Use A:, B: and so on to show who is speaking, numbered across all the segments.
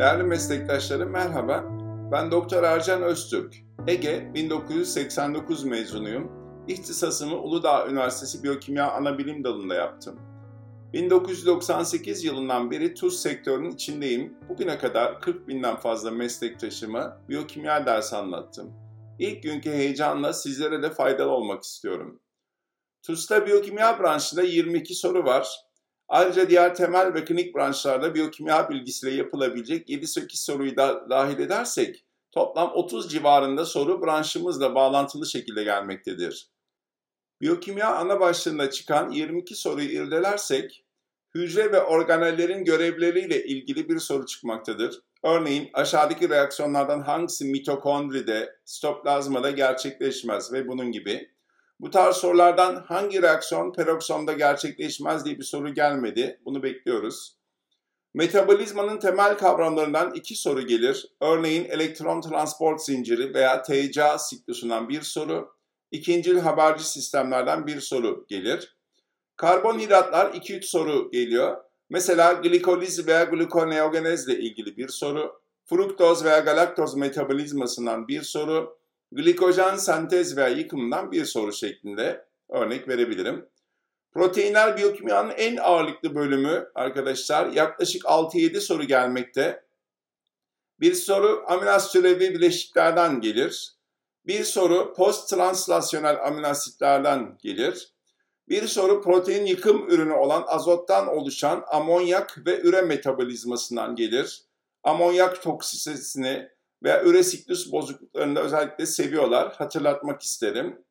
A: Değerli meslektaşlarım merhaba. Ben Doktor Ercan Öztürk. Ege 1989 mezunuyum. İhtisasımı Uludağ Üniversitesi Biyokimya Anabilim Dalı'nda yaptım. 1998 yılından beri tuz sektörünün içindeyim. Bugüne kadar 40 binden fazla meslektaşıma biyokimya dersi anlattım. İlk günkü heyecanla sizlere de faydalı olmak istiyorum. TUS'ta biyokimya branşında 22 soru var. Ayrıca diğer temel ve klinik branşlarda biyokimya bilgisiyle yapılabilecek 7-8 soruyu da dahil edersek toplam 30 civarında soru branşımızla bağlantılı şekilde gelmektedir. Biyokimya ana başlığında çıkan 22 soruyu irdelersek hücre ve organellerin görevleriyle ilgili bir soru çıkmaktadır. Örneğin aşağıdaki reaksiyonlardan hangisi mitokondride, sitoplazmada gerçekleşmez ve bunun gibi. Bu tarz sorulardan hangi reaksiyon peroksomda gerçekleşmez diye bir soru gelmedi. Bunu bekliyoruz. Metabolizmanın temel kavramlarından iki soru gelir. Örneğin elektron transport zinciri veya TCA siklusundan bir soru. İkincil haberci sistemlerden bir soru gelir. Karbonhidratlar 2-3 soru geliyor. Mesela glikoliz veya glukoneogenezle ilgili bir soru. Fruktoz veya galaktoz metabolizmasından bir soru glikojen sentez veya yıkımından bir soru şeklinde örnek verebilirim. Proteinler biyokimyanın en ağırlıklı bölümü arkadaşlar yaklaşık 6-7 soru gelmekte. Bir soru aminas türevi bileşiklerden gelir. Bir soru post-translasyonel aminasitlerden gelir. Bir soru protein yıkım ürünü olan azottan oluşan amonyak ve üre metabolizmasından gelir. Amonyak toksisitesini veya üresiklus bozukluklarını da özellikle seviyorlar. Hatırlatmak isterim.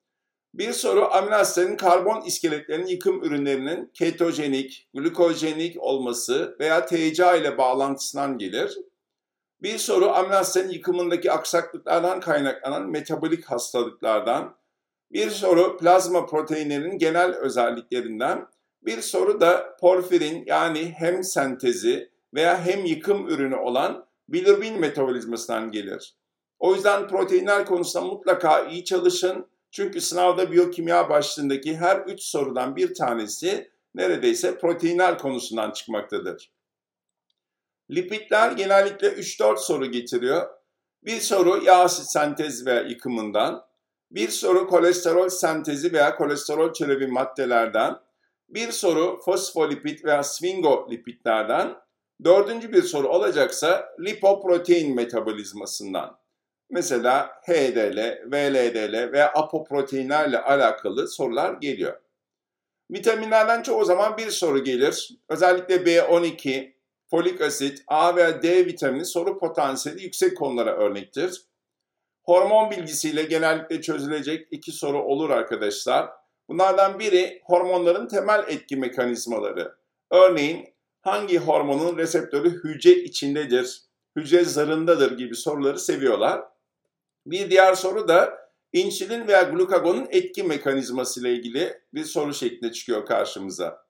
A: Bir soru amino karbon iskeletlerinin yıkım ürünlerinin ketojenik, glukojenik olması veya TCA ile bağlantısından gelir. Bir soru amino yıkımındaki aksaklıklardan kaynaklanan metabolik hastalıklardan. Bir soru plazma proteinlerinin genel özelliklerinden. Bir soru da porfirin yani hem sentezi veya hem yıkım ürünü olan bilirubin metabolizmasından gelir. O yüzden proteinler konusunda mutlaka iyi çalışın. Çünkü sınavda biyokimya başlığındaki her üç sorudan bir tanesi neredeyse proteinler konusundan çıkmaktadır. Lipidler genellikle 3-4 soru getiriyor. Bir soru yağ asit sentez veya yıkımından, bir soru kolesterol sentezi veya kolesterol türevi maddelerden, bir soru fosfolipid veya sfingolipidlerden, Dördüncü bir soru olacaksa lipoprotein metabolizmasından. Mesela HDL, VLDL ve apoproteinlerle alakalı sorular geliyor. Vitaminlerden çoğu zaman bir soru gelir. Özellikle B12, folik asit, A veya D vitamini soru potansiyeli yüksek konulara örnektir. Hormon bilgisiyle genellikle çözülecek iki soru olur arkadaşlar. Bunlardan biri hormonların temel etki mekanizmaları. Örneğin hangi hormonun reseptörü hücre içindedir, hücre zarındadır gibi soruları seviyorlar. Bir diğer soru da insülin veya glukagonun etki mekanizması ile ilgili bir soru şeklinde çıkıyor karşımıza.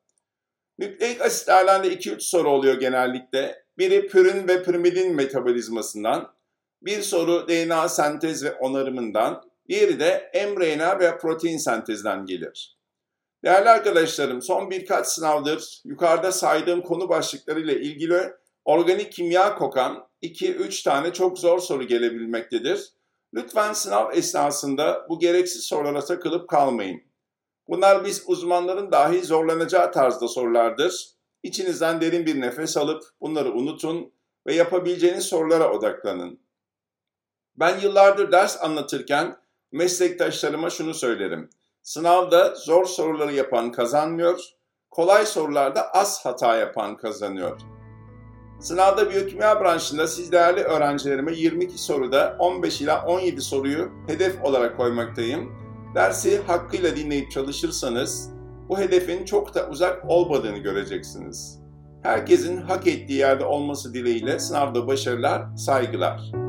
A: Nükleik asitlerden de 2-3 soru oluyor genellikle. Biri pürin ve pirimidin metabolizmasından, bir soru DNA sentez ve onarımından, diğeri de mRNA veya protein sentezden gelir. Değerli arkadaşlarım, son birkaç sınavdır yukarıda saydığım konu başlıkları ile ilgili organik kimya kokan 2-3 tane çok zor soru gelebilmektedir. Lütfen sınav esnasında bu gereksiz sorulara takılıp kalmayın. Bunlar biz uzmanların dahi zorlanacağı tarzda sorulardır. İçinizden derin bir nefes alıp bunları unutun ve yapabileceğiniz sorulara odaklanın. Ben yıllardır ders anlatırken meslektaşlarıma şunu söylerim. Sınavda zor soruları yapan kazanmıyor, kolay sorularda az hata yapan kazanıyor. Sınavda biyokimya branşında siz değerli öğrencilerime 22 soruda 15 ila 17 soruyu hedef olarak koymaktayım. Dersi hakkıyla dinleyip çalışırsanız bu hedefin çok da uzak olmadığını göreceksiniz. Herkesin hak ettiği yerde olması dileğiyle sınavda başarılar, saygılar.